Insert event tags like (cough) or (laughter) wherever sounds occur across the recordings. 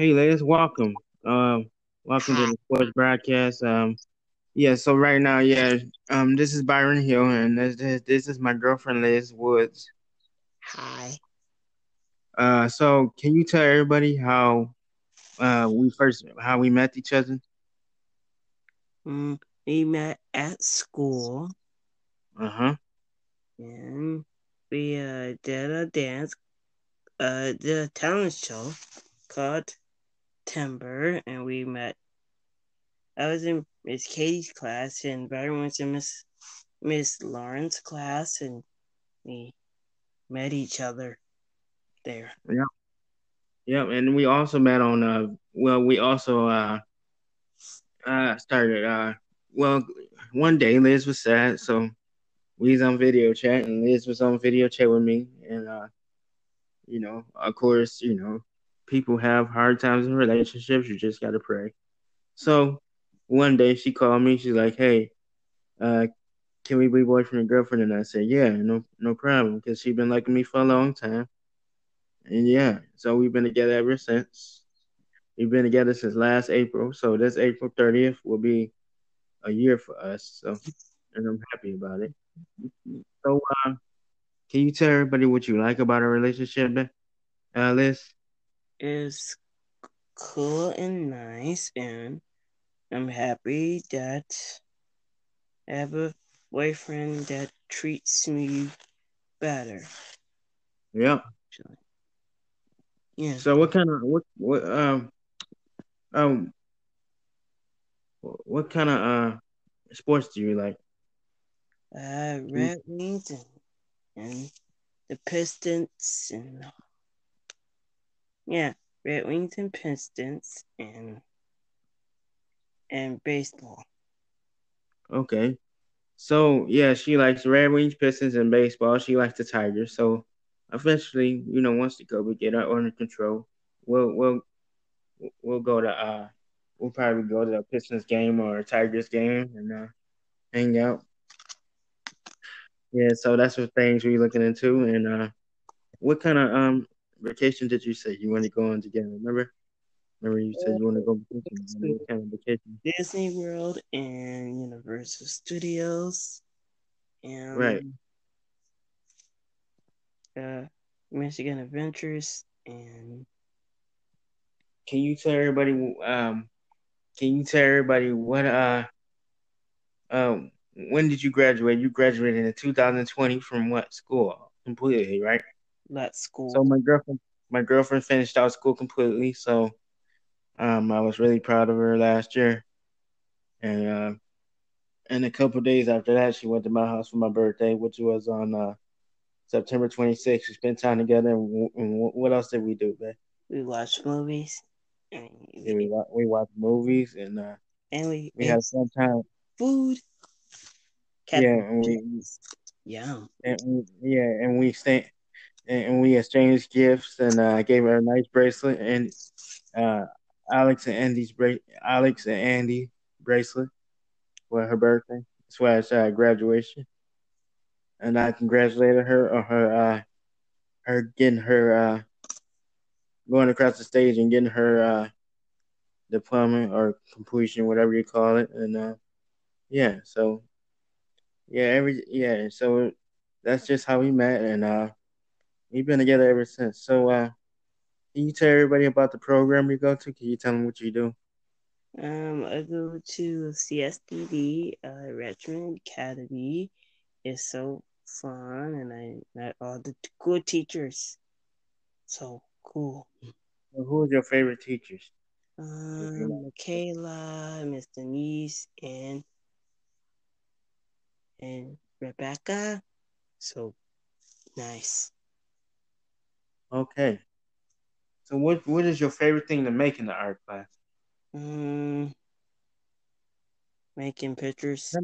Hey, ladies, welcome. Um, welcome to the sports broadcast. Um, yeah. So right now, yeah. Um, this is Byron Hill, and this this, this is my girlfriend Liz Woods. Hi. Uh, so can you tell everybody how uh we first how we met each other? Mm, we met at school Uh huh. and we uh, did a dance, uh, did a talent show called Timber, and we met. I was in Miss Katie's class, and Byron was in Miss Miss Lauren's class, and we met each other there. Yeah, Yep. And we also met on uh well we also uh uh started uh well one day Liz was sad, so we was on video chat and Liz was on video chat with me and uh you know, of course, you know, people have hard times in relationships, you just gotta pray. So one day she called me, she's like, Hey, uh can we be boyfriend and girlfriend? And I said, Yeah, no no problem, because she's been liking me for a long time. And yeah, so we've been together ever since. We've been together since last April. So this April 30th will be a year for us. So, and I'm happy about it. So, uh, can you tell everybody what you like about our relationship, uh, Liz? It's cool and nice, and I'm happy that I have a boyfriend that treats me better. Yeah. Actually. Yeah. So, what kind of what what um um what kind of uh sports do you like? Uh, Red Wings and, and the Pistons and yeah, Red Wings and Pistons and and baseball. Okay. So yeah, she likes Red Wings, Pistons, and baseball. She likes the Tigers. So eventually, you know, once the COVID get under control, we'll we'll we'll go to uh we'll probably go to a Pistons game or a Tigers game and uh hang out. Yeah, so that's what things we're looking into. And uh what kind of um vacation did you say you want to go on together? Remember? Remember you said you want to go vacation. What kind of vacation? Disney World and Universal Studios and Right. uh Michigan Adventures and Can you tell everybody um can you tell everybody what uh um when did you graduate? You graduated in 2020 from what school? Completely, right? That school. So my girlfriend my girlfriend finished out school completely, so um I was really proud of her last year. And uh and a couple days after that she went to my house for my birthday, which was on uh September 26th. We spent time together and, and what else did we do, man? we watched movies Yeah, we, we watched movies and uh and we we had some time. food. Yeah, and we yeah. and we, yeah, and we stayed, and we exchanged gifts, and uh, I gave her a nice bracelet, and uh, Alex and Ani's bra- Alex and Ani bracelet for her birthday. Slash uh, graduation, and I congratulated her on her uh, her getting her uh, going across the stage and getting her uh, diploma or completion, whatever you call it, and uh, yeah, so yeah, every yeah, so that's just how we met, and uh, we've been together ever since. So, uh, can you tell everybody about the program you go to? Can you tell them what you do? Um, I go to CSDD, uh, Richmond Academy. It's so fun, and I met all the good teachers. So cool. Well, Who is your favorite teachers? Um, Michaela, Miss Denise, and and Rebecca. So nice. Okay. So, what what is your favorite thing to make in the art class? Um, making pictures.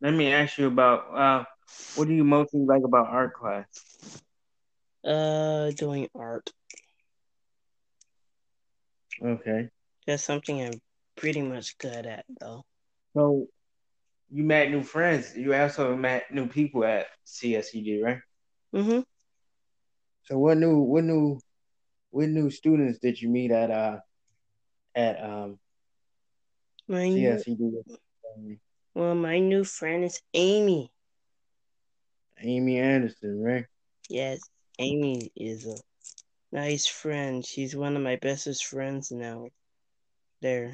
Let me ask you about uh, what do you mostly like about art class? Uh, doing art. Okay. That's something I'm pretty much good at, though. So, you met new friends. You also met new people at CSED, right? Mm-hmm. So, what new what new what new students did you meet at uh at um My CSCD? new, well, my new friend is Amy. Amy Anderson, right? Yes, Amy is a nice friend. She's one of my bestest friends now. There,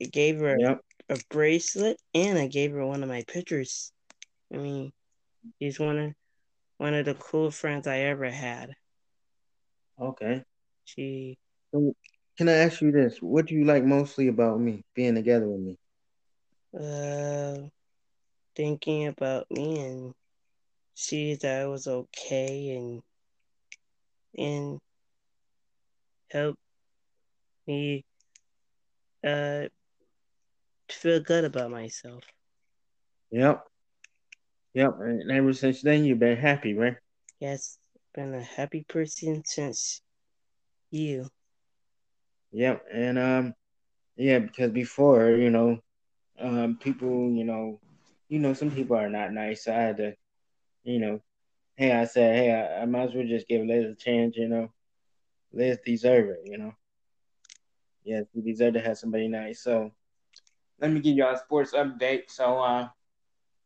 I gave her Yep. a bracelet and I gave her one of my pictures. I mean, she's one of one of the cool friends I ever had. Okay. She Can I ask you this? What do you like mostly about me being together with me? uh thinking about me and see that I was okay and and help me uh feel good about myself. Yep. Yep. And ever since then, you've been happy, right? Yes, been a happy person since you. Yep. And um, yeah, because before, you know, um, people, you know, you know, some people are not nice. So I had to, you know, hey, I said, hey, I, I might as well just give Liz a chance, you know. Liz deserve it, you know. Yes, we deserve to have somebody nice. So let me give y'all a sports update. So uh,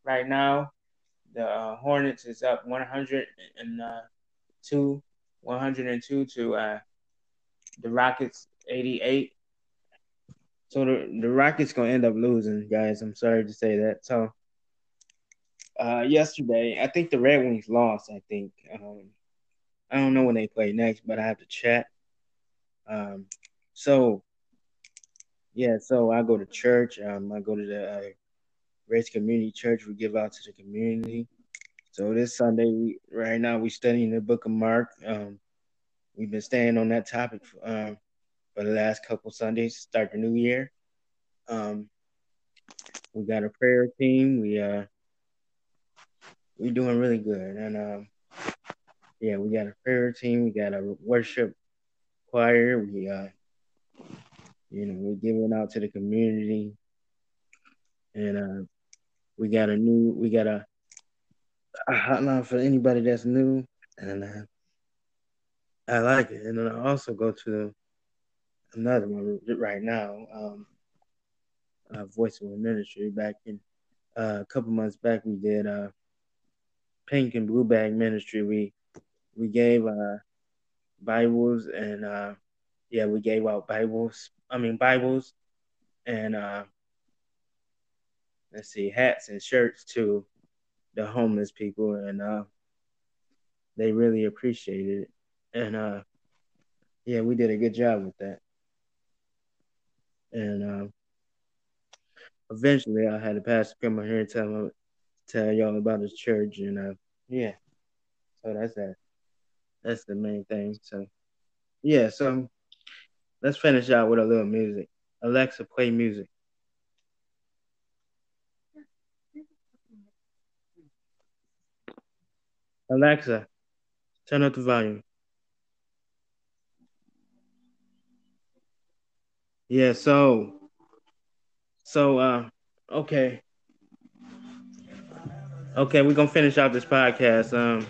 right now, the uh, Hornets is up 102, 102 to uh, the Rockets 88. So the, the Rockets gonna end up losing, guys. I'm sorry to say that. So uh, yesterday, I think the Red Wings lost. I think um, I don't know when they play next, but I have to check. Um, so yeah, so I go to church. Um, I go to the uh, Race Community Church. We give out to the community. So this Sunday, we right now we're studying the Book of Mark. Um, we've been staying on that topic um, for the last couple Sundays. Start the new year. Um, we got a prayer team. We uh, we're doing really good, and um, yeah, we got a prayer team. We got a worship choir. We uh, you know, we're giving out to the community, and uh, we got a new, we got a, a hotline for anybody that's new, and uh, I like it. And then I also go to another one right now, um, uh, Voice of Ministry. Back in uh, a couple months back, we did uh, Pink and Blue Bag Ministry. We we gave uh, Bibles and uh, yeah, we gave out Bibles. I mean Bibles and uh, let's see, hats and shirts to the homeless people, and uh, they really appreciated it. And uh, yeah, we did a good job with that. And uh, eventually, I had a pastor come out here and tell tell y'all about his church, and uh, yeah, so that's that. That's the main thing. So yeah, so let's finish out with a little music. Alexa, play music. Alexa, turn up the volume. Yeah, so so uh okay. Okay, we're gonna finish out this podcast. Um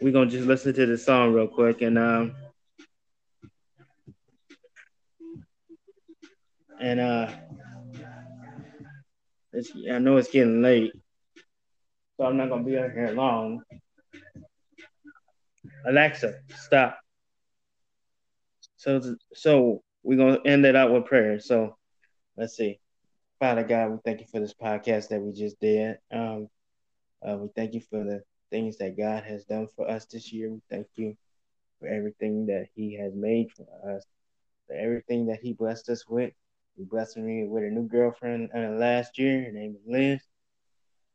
we're gonna just listen to the song real quick and um and uh I know it's getting late, so I'm not gonna be on here long. Alexa, stop. So so we're gonna end it out with prayer. So let's see. Father God, we thank you for this podcast that we just did. Um, uh, we thank you for the things that God has done for us this year. We thank you for everything that He has made for us, for everything that He blessed us with. He blessed me with a new girlfriend uh, last year. Her name is Liz.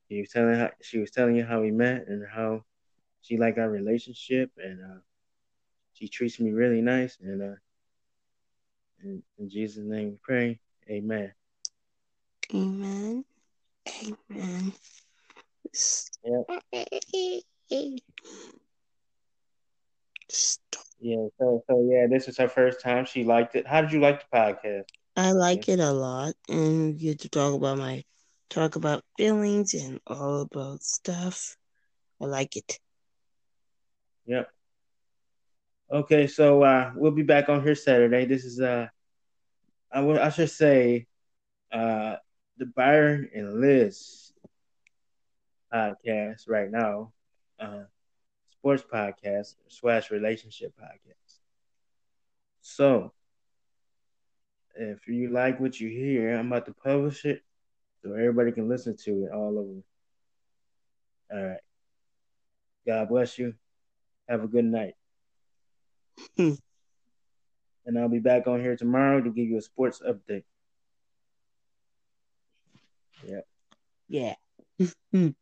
She was telling how, she was telling you how we met and how she liked our relationship, and uh, she treats me really nice. And uh, in, in Jesus' name we pray. Amen. Amen. Amen. Stop. Yeah, so so yeah, this is her first time. She liked it. How did you like the podcast? I like it a lot, and we get to talk about my talk about feelings and all about stuff. I like it. Yep. Okay, so uh, we'll be back on here Saturday. This is uh, I, I should say, uh, the Byron and Liz podcast right now, uh, sports podcast slash relationship podcast. So, if you like what you hear, I'm about to publish it so everybody can listen to it all over. All right. God bless you. Have a good night. Hmm. and I'll be back on here tomorrow to give you a sports update. Yeah. Yeah. (laughs)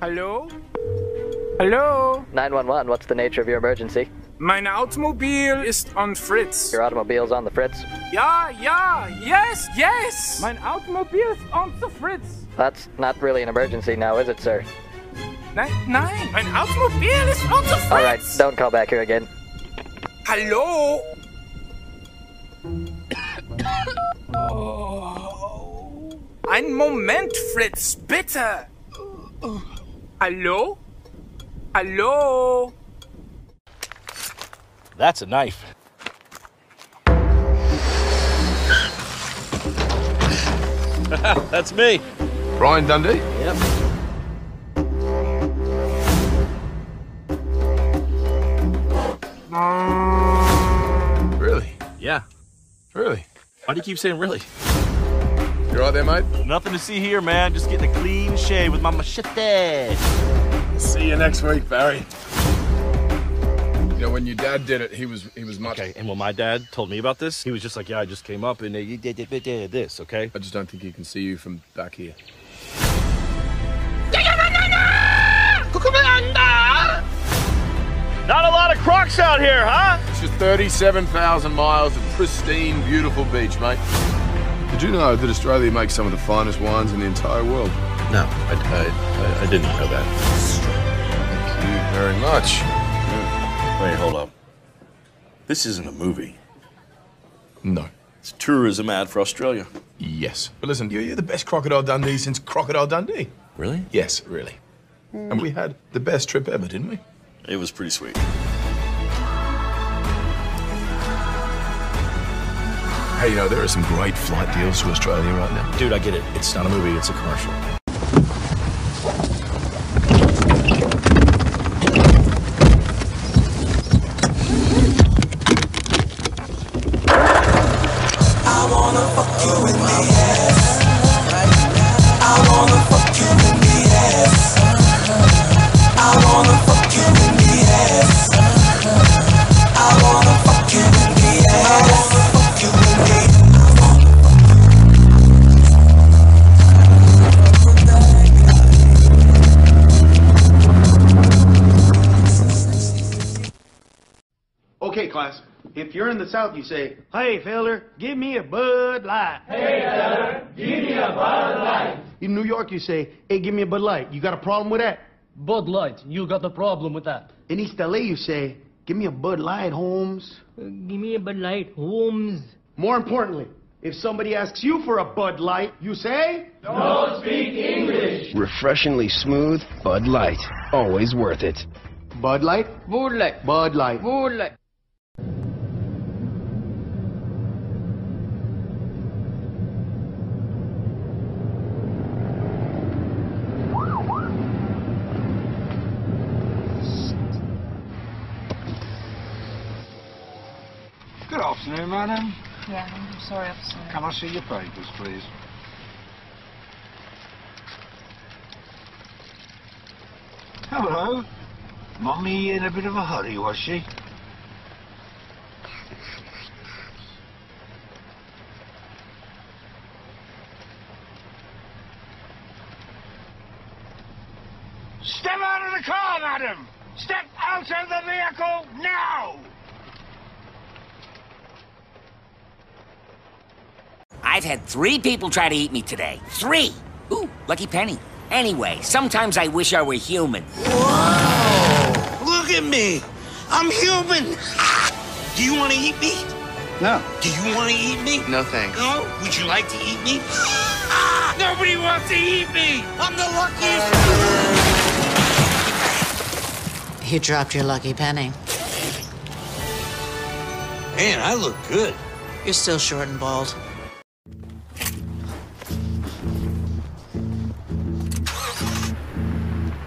Hello? Hello? 911, what's the nature of your emergency? Mein Automobil ist on Fritz. Your automobile's on the fritz? Ja, ja, yes, yes! Mein Automobil ist on the Fritz. That's not really an emergency now, is it, sir? Nein, nein, mein Automobil ist on the Fritz. Alright, don't call back here again. Hallo? oh. Ein Moment, Fritz, bitte. Hallo? Hallo? That's a knife. (laughs) That's me. Brian Dundee? Yep. Really? Yeah. Really? Why do you keep saying really? You are right there, mate? Nothing to see here, man. Just getting a clean shave with my machete. See you next week, Barry. You know, when your dad did it, he was he was much. Okay, and when my dad told me about this, he was just like, "Yeah, I just came up and you did, did, did, did this." Okay. I just don't think he can see you from back here. Not a lot of crocs out here, huh? It's just 37,000 miles of pristine, beautiful beach, mate. Did you know that Australia makes some of the finest wines in the entire world? No, I, I, I didn't know that. Thank you very much. Wait, hold up. This isn't a movie. No. It's a tourism ad for Australia. Yes. But listen, you're, you're the best Crocodile Dundee since Crocodile Dundee. Really? Yes, really. And we had the best trip ever, didn't we? It was pretty sweet. Hey, you know, there are some great flight deals to Australia right now. Dude, I get it. It's not a movie, it's a commercial. If you're in the South, you say, Hey, feller, give me a Bud Light. Hey, feller, give me a Bud Light. In New York, you say, Hey, give me a Bud Light. You got a problem with that? Bud Light, you got a problem with that. In East LA, you say, Give me a Bud Light, Holmes. Uh, give me a Bud Light, Holmes. More importantly, if somebody asks you for a Bud Light, you say, Don't speak English. Refreshingly smooth Bud Light. Always worth it. Bud Light? Bud Light, Bud Light. Bud Light. Good afternoon, madam. Yeah, I'm sorry, officer. Can I see your papers, please? Hello. Mummy in a bit of a hurry, was she? Step out of the car, madam! Step out of the vehicle now! I've had three people try to eat me today. Three! Ooh, lucky penny. Anyway, sometimes I wish I were human. Whoa! Look at me. I'm human. (laughs) Do you want to eat me? No. Do you want to eat me? No thanks. No? Would you like to eat me? (laughs) Nobody wants to eat me. I'm the luckiest. You dropped your lucky penny. Man, I look good. You're still short and bald.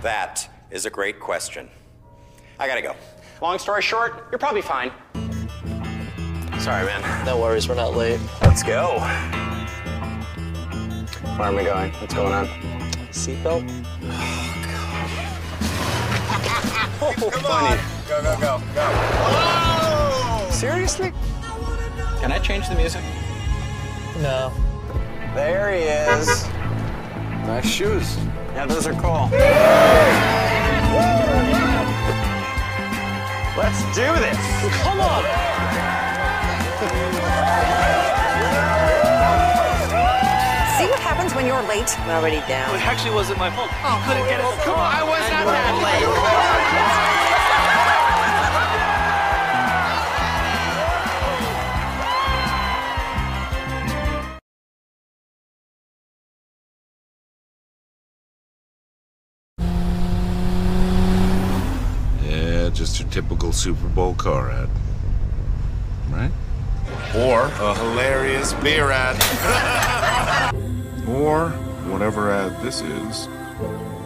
That is a great question. I gotta go. Long story short, you're probably fine. Sorry, man. No worries, we're not late. Let's go. Where am I going? What's going on? Seatbelt? Oh, Come on. (laughs) Go, go, go, go. Oh! Seriously? Can I change the music? No. There he is. Nice shoes. Yeah, those are cool. Let's do this. Come on. See what happens when you're late? I'm already down. It actually wasn't my fault. Oh, couldn't get it. come on. I was not that just typical Super Bowl car ad. Right? Or a hilarious beer ad. or whatever ad this is.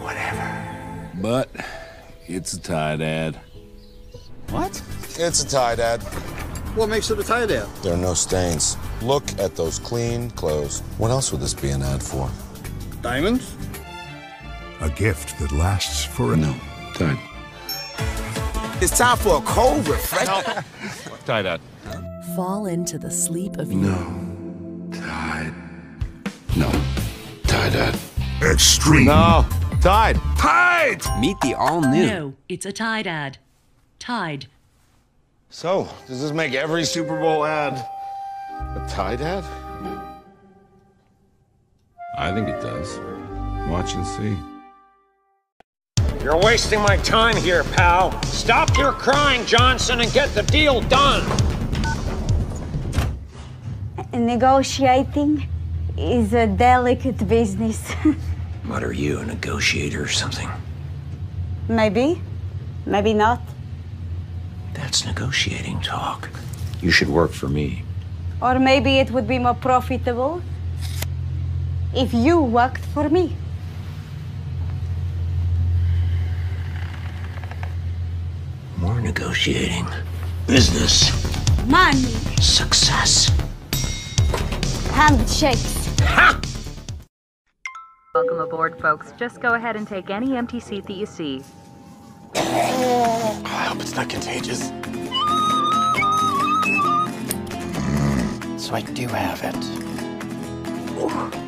Whatever. But it's a Tide ad. What? It's a Tide ad. What makes it a Tide ad? There are no stains. Look at those clean clothes. What else would this be an ad for? Diamonds? A gift that lasts for a no. Tide. It's time for a cold refresher. Tide ad. Fall into the sleep of No. Tide. No. Tide ad. Extreme. No. Tide. Tide! Meet the all new. No, it's a Tide ad. Tide. So, does this make every Super Bowl ad a Tide ad? I think it does. Watch and see. You're wasting my time here, pal. Stop your crying, Johnson, and get the deal done. Negotiating is a delicate business. (laughs) What are you, a negotiator or something? maybe, maybe not. That's negotiating talk. You should work for me. Or maybe it would be more profitable if you worked for me. More negotiating. Business. Money, Success. handshakes. Welcome aboard, folks. Just go ahead and take any empty seat that you see. I hope it's not contagious. So I do have it. When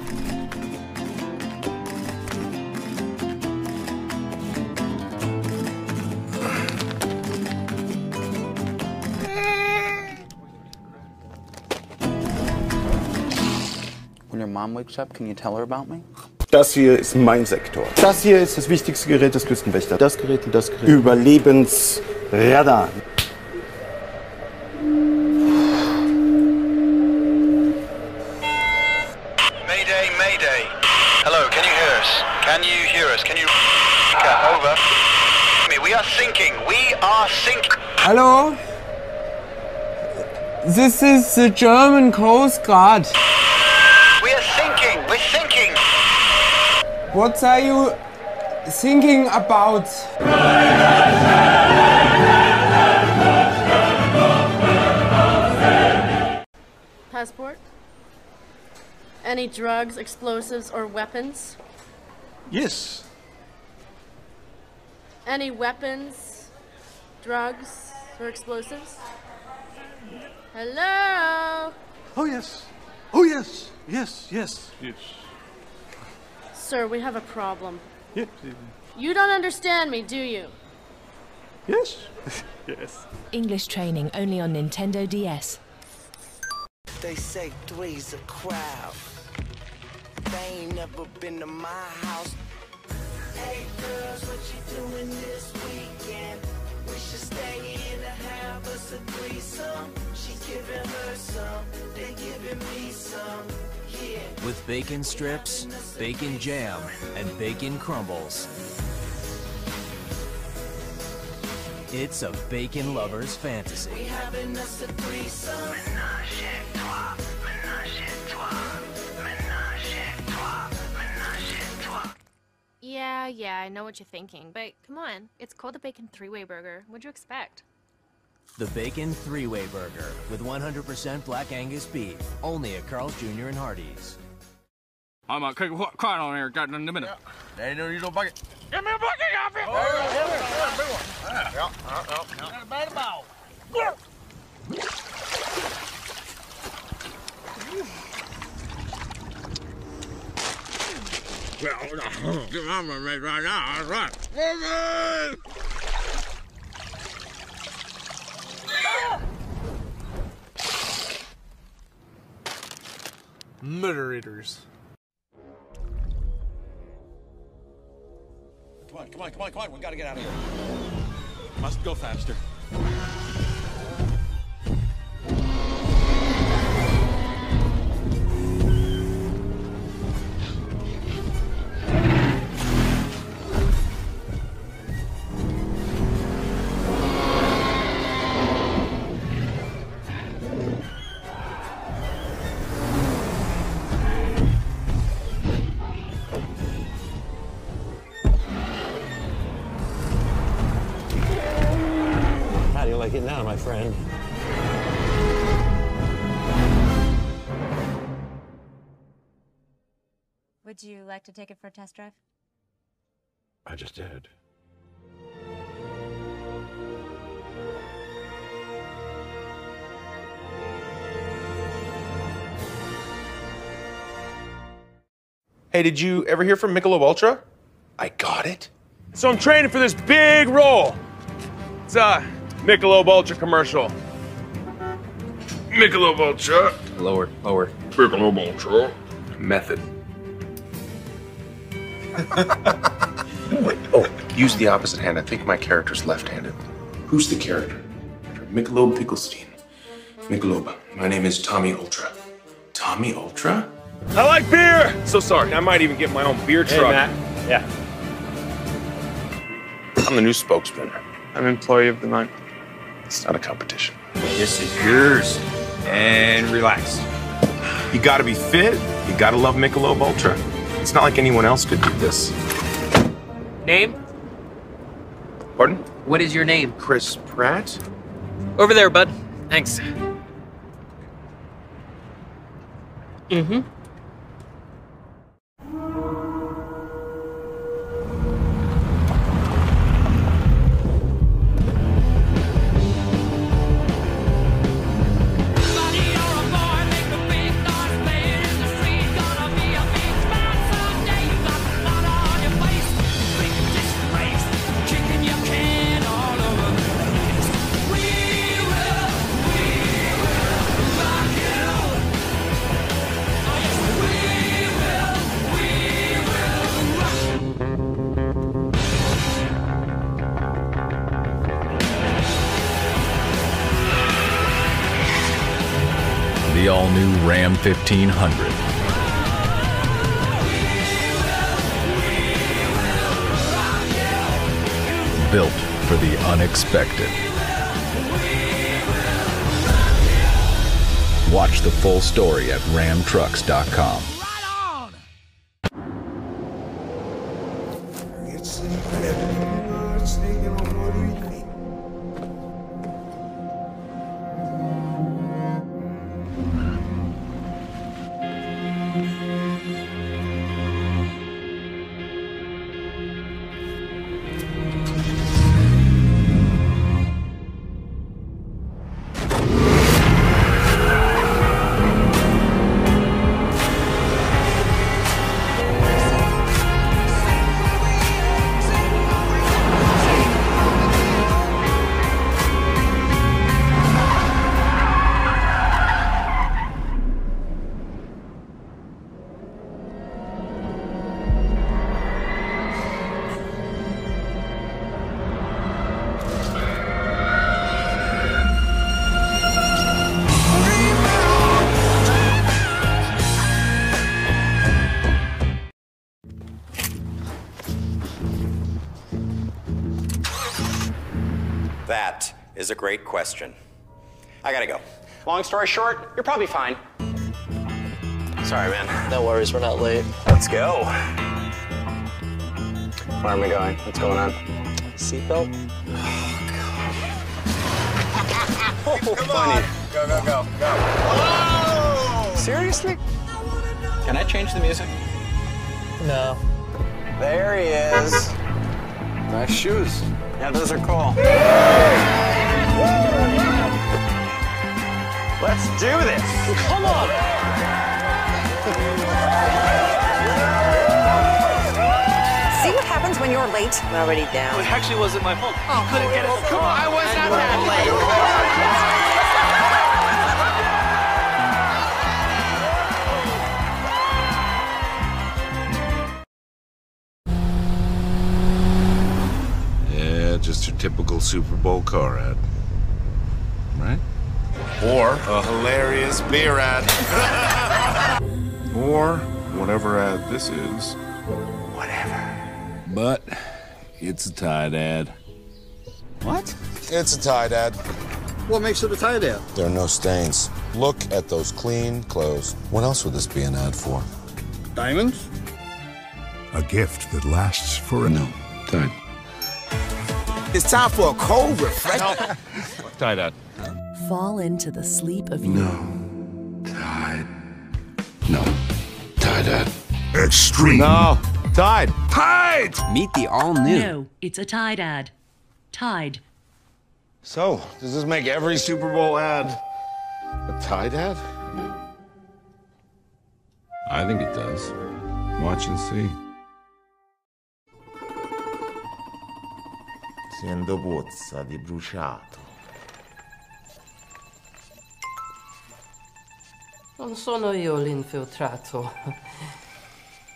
mom wakes up, can you tell her about me? Das hier ist mein Sektor. Das hier ist das wichtigste Gerät des Küstenwächters. Das Gerät und das Gerät. Überlebensradar. Mayday, Mayday. Hello, can you hear us? Can you hear us? Can you... Over. We are sinking. We are sinking. Hello? This is the German Coast Guard. We are sinking. We're sinking. What are you thinking about? Passport? Any drugs, explosives, or weapons? Yes. Any weapons, drugs, or explosives? Hello? Oh, yes. Oh, yes. Yes, yes, yes. Sir, we have a problem. Yes. You don't understand me, do you? Yes. (laughs) yes. English training only on Nintendo DS. They say three's a crowd. They ain't never been to my house. Hey girls, what you doing this weekend? We should stay in and have us a threesome. She giving her some, they giving me some. Yeah. With bacon strips, bacon jam, and bacon crumbles. It's a bacon lover's fantasy. We having us a threesome. Menage a trois, menage a trois, menage a trois, menage a trois. Yeah, yeah, I know what you're thinking, but come on. It's called the Bacon Three-Way Burger. What'd you expect? The Bacon Three-Way Burger with 100% Black Angus beef. Only at Carl's Jr. and Hardee's. I'm gonna cook a quiet on here, got in a minute. They know you don't bucket. Give me a bucket, Alfie! Oh, yeah, yeah, yeah, yeah. Bad about. Well, get on my mate right now. All right. Murderers. Come on, come on, come on, come on. We gotta get out of here. Must go faster. Like to take it for a test drive? I just did. Hey, did you ever hear from Michelob Ultra? I got it. So I'm training for this big role. It's a Michelob Ultra commercial. Michelob Ultra. Lower, lower. Michelob Ultra. Method. Wait, (laughs) oh, use the opposite hand. I think my character's left-handed. Who's the character? Michelob Picklestein. Michelob. My name is Tommy Ultra. Tommy Ultra? I like beer. So sorry. I might even get my own beer Hey, truck. Matt. Yeah. I'm the new spokesman. I'm employee of the month. It's not a competition. This is yours. And relax. You gotta be fit. You gotta love Michelob Ultra. It's not like anyone else could do this. Name? Pardon? What is your name? Chris Pratt? Over there, bud. Thanks. Mm-hmm. All new Ram 1500. Built for the unexpected. Watch the full story at ramtrucks.com. great question. I gotta go. Long story short, you're probably fine. Sorry, man. No worries, we're not late. Let's go. Where am I going? What's going on? Seatbelt? Oh, god. (laughs) funny. Go, go, go, go. Seriously? Can I change the music? No. There he is. Nice shoes. Yeah, those are cool. Let's do this. Come on! See what happens when you're late? I'm already down. It actually wasn't my fault. Oh, couldn't get it. Oh, Come on, I was not that late. Yeah, just your typical Super Bowl car ad. Right? Or a hilarious beer ad. or whatever ad this is. Whatever. But it's a Tide ad. What? It's a Tide ad. What makes it a Tide ad? There are no stains. Look at those clean clothes. What else would this be an ad for? Diamonds? A gift that lasts for a no. Tide. It's time for a cold refreshment. Tide ad. Fall into the sleep of No. Tide. No. Tide ad. Extreme. No. Tide. Tide! Meet the all new. No, it's a Tide ad. Tide. So, does this make every Super Bowl ad a Tide ad? I think it does. Watch and see. Sento pozza di bruciato. Non sono io l'infiltrato.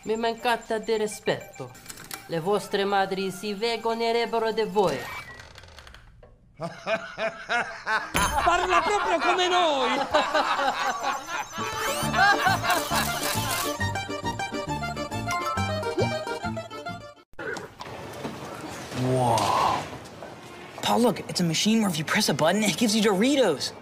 Mi mancate di rispetto. Le vostre madri si vergognerebbero di voi. Parla proprio come noi! Whoa. Paul, look, it's a machine where if you press a button, it gives you Doritos.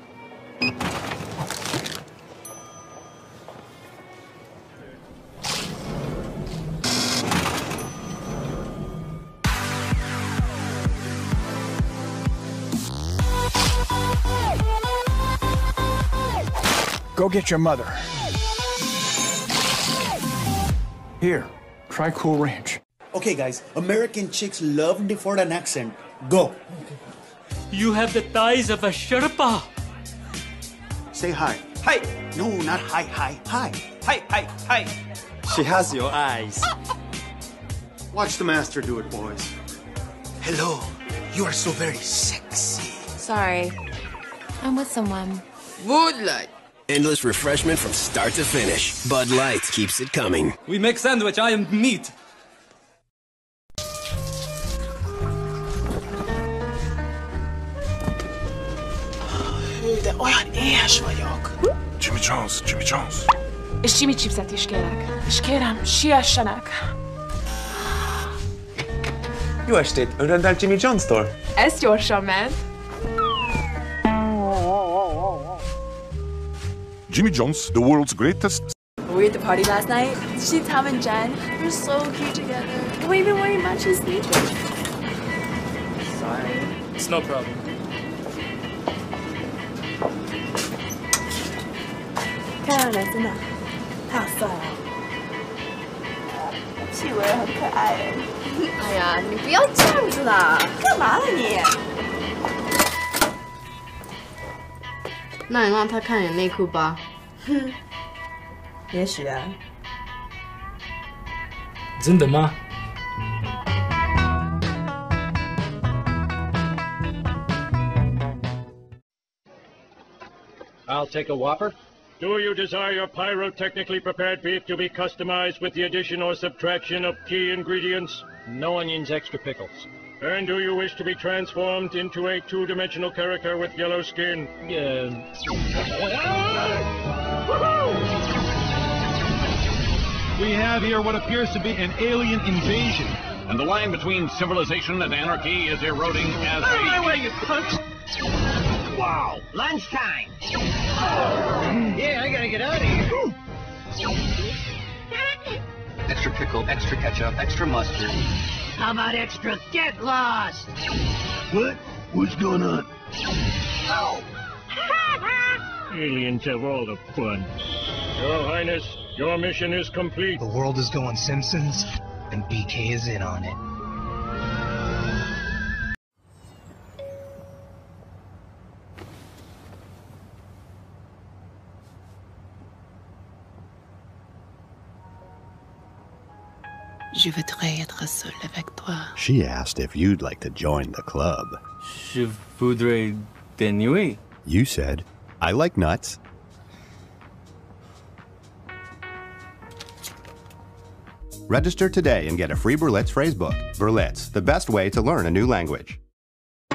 Get your mother. Here, try Cool Ranch. Okay, guys, American chicks love the foreign accent. Go. You have the thighs of a Sherpa. Say hi. Hi. No, not hi, hi, hi. Hi, hi, hi. She has your eyes. (laughs) Watch the master do it, boys. Hello. You are so very sexy. Sorry. I'm with someone. Bud Light. Endless refreshment from start to finish. Bud Light keeps it coming. We make sandwich, I am meat. Hű, de olyan éhes vagyok. Jimmy John's, Jimmy John's. És Jimmy chipset is kérek. És kérem, siessenek. Jó estét! Ön rendelt Jimmy John's-tól? Ez gyorsan ment. Jimmy John's, the world's greatest. We Were at the party last night? See Tom and Jen? They're so cute together. We even wearing matching sneakers. Sorry. It's no problem. 那你让他看你的内裤吧。哼，也许啊。真的吗？ I'll take (laughs) a Whopper. Do you desire your pyrotechnically prepared beef to be customized with the addition or subtraction of key ingredients? No onions, extra pickles. And do you wish to be transformed into a two-dimensional character with yellow skin? Yeah. We have here what appears to be an alien invasion. and the line between civilization and anarchy is eroding as Out of my we... way, you punks! Wow, lunchtime! (laughs) Yeah, I gotta get out of here. Extra pickle, extra ketchup, extra mustard. How about extra get lost? What? What's going on? (laughs) Aliens have all the fun. Your Highness, your mission is complete. The world is going Simpsons, and BK is in on it. Je voudrais être seule avec toi. She asked if you'd like to join the club. Je voudrais des nuits. You said, I like nuts. Register today and get a free Berlitz phrasebook. Berlitz, the best way to learn a new language.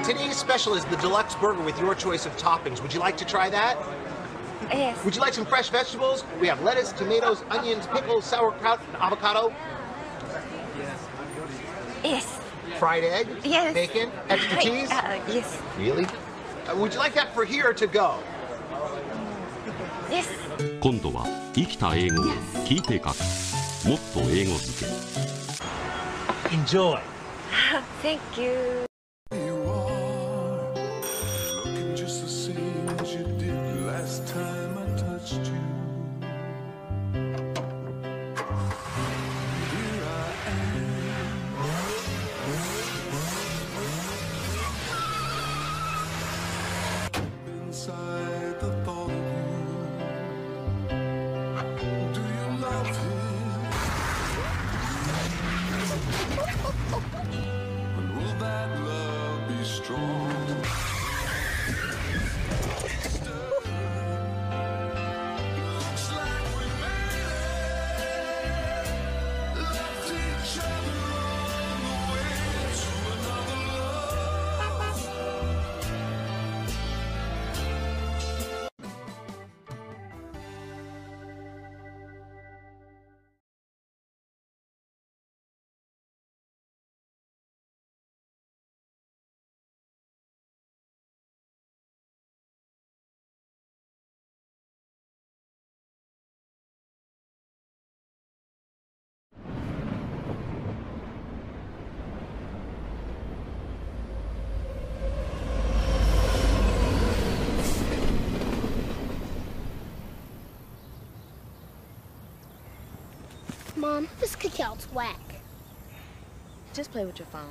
Today's special is the deluxe burger with your choice of toppings. Would you like to try that? Yes. Would you like some fresh vegetables? We have lettuce, tomatoes, onions, pickles, sauerkraut, and avocado. Fried egg? Yes. Bacon? Extra Hi, cheese? uh, yes. Really? Uh, would you like that for here or to go? Yes. 今度は生きた英語を聞いて書くもっと英語付け Enjoy. Thank you. Mom, this cookout's whack. Just play with your phone.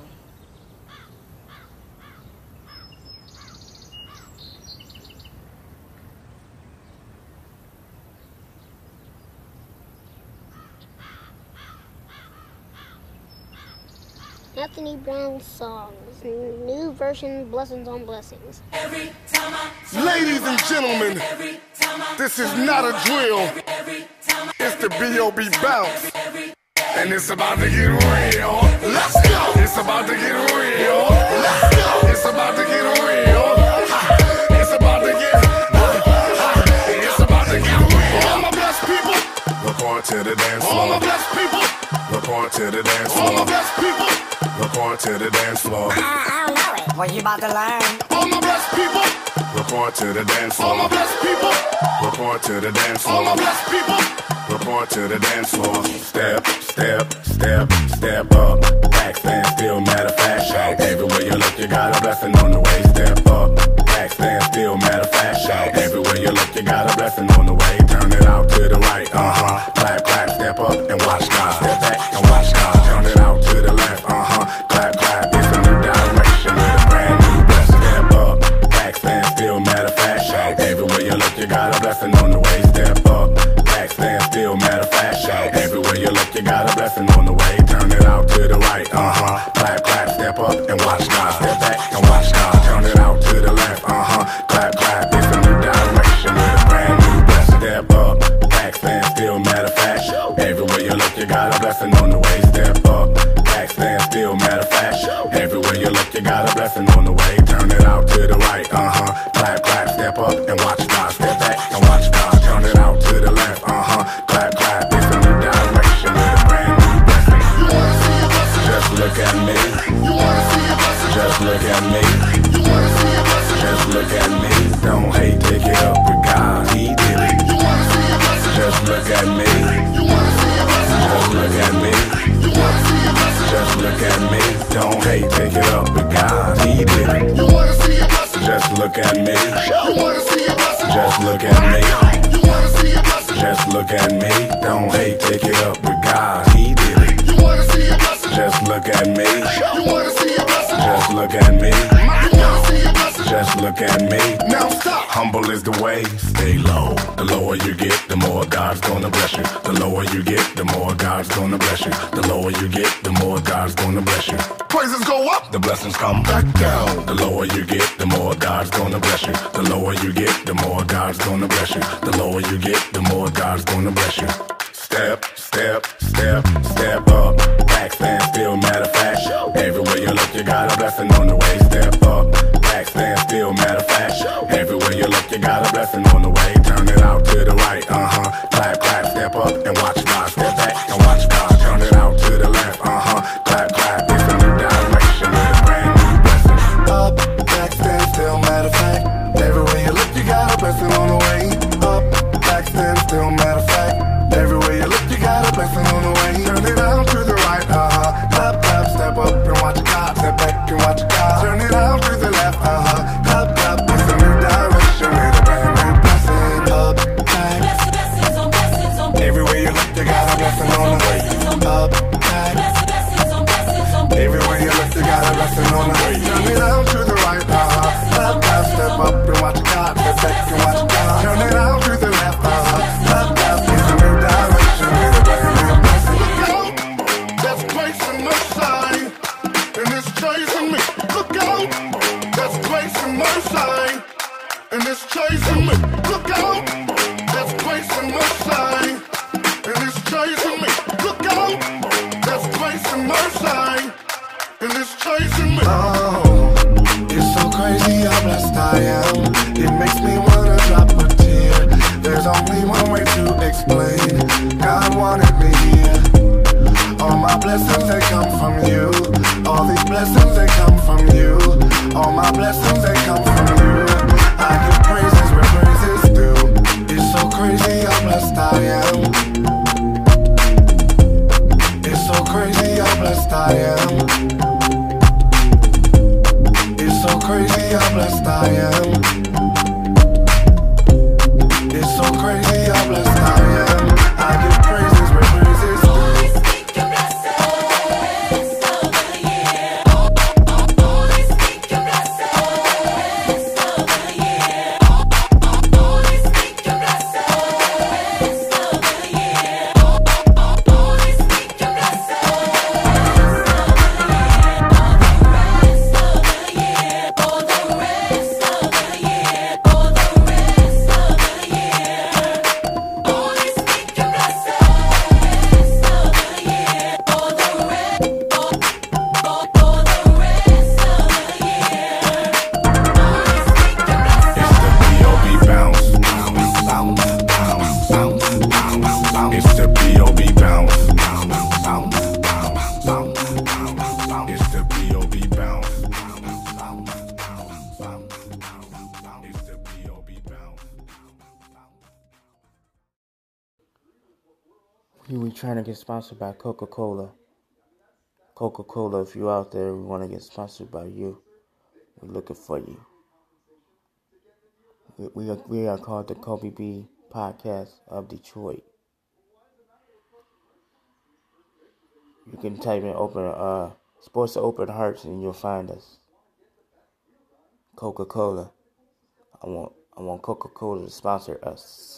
Anthony Brown songs, new version, Blessings on Blessings. Ladies and gentlemen, this is not a drill. It's the B.O.B. bounce. And it's about to get real. Let's go. It's about to get real. Let's go. It's about to get real. It's about to get. It's about to get real. All my blessed people. Report to the dance floor. All my blessed people. Report to the dance floor. All my blessed people. Report to the dance floor. I don't know it. What you about to learn? All my blessed people. Report to the dance floor. All my blessed people. Report to the dance floor. All my blessed people. Report to the dance floor. Step, step, step, step up. Back stand still, matter of fact. Shout. Everywhere you look, you got a blessing on the way. Step up. Back stand still, matter of fact. Shout. Everywhere you look, you got a blessing on the way. Turn it out to the right. Uh huh. Clap, clap, step up and watch God. Step back and watch God. Turn it out to the left. Uh huh. Clap, Clap, clap. Step up and watch God. Step back and watch God. gonna bless you. The lower you get, the more God's gonna bless you. Praises go up, the blessings come back down. The lower you get, the more God's gonna bless you. The lower you get, the more God's gonna bless you. The lower you get, the more God's gonna bless you. Step, step, step, step up. Back stand still, matter of fact. Everywhere you look, you got a blessing on the way. Step up. Back stand still, matter of fact. Everywhere you look, you got a blessing on the way. Turn it out to the right, uh huh. Clap, clap, step up and watch God. Step back and watch God. Turn it out to the left, uh huh. Clap. to get sponsored by Coca Cola. Coca Cola, if you're out there, we want to get sponsored by you. We're looking for you. We are we are called the Kobe B Podcast of Detroit. You can type in open uh, sports open hearts and you'll find us. Coca Cola. I want I want Coca Cola to sponsor us.